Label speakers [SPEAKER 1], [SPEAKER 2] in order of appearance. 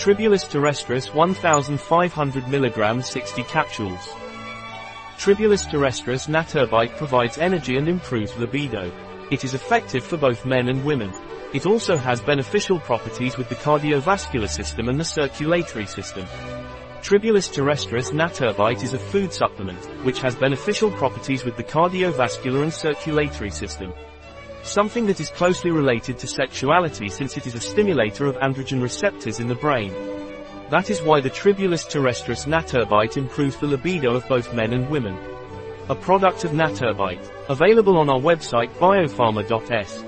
[SPEAKER 1] Tribulus terrestris 1500 mg 60 capsules. Tribulus terrestris naturbite provides energy and improves libido. It is effective for both men and women. It also has beneficial properties with the cardiovascular system and the circulatory system. Tribulus terrestris naturbite is a food supplement, which has beneficial properties with the cardiovascular and circulatory system. Something that is closely related to sexuality since it is a stimulator of androgen receptors in the brain. That is why the Tribulus terrestris naturbite improves the libido of both men and women. A product of Naturbite. Available on our website biopharma.s.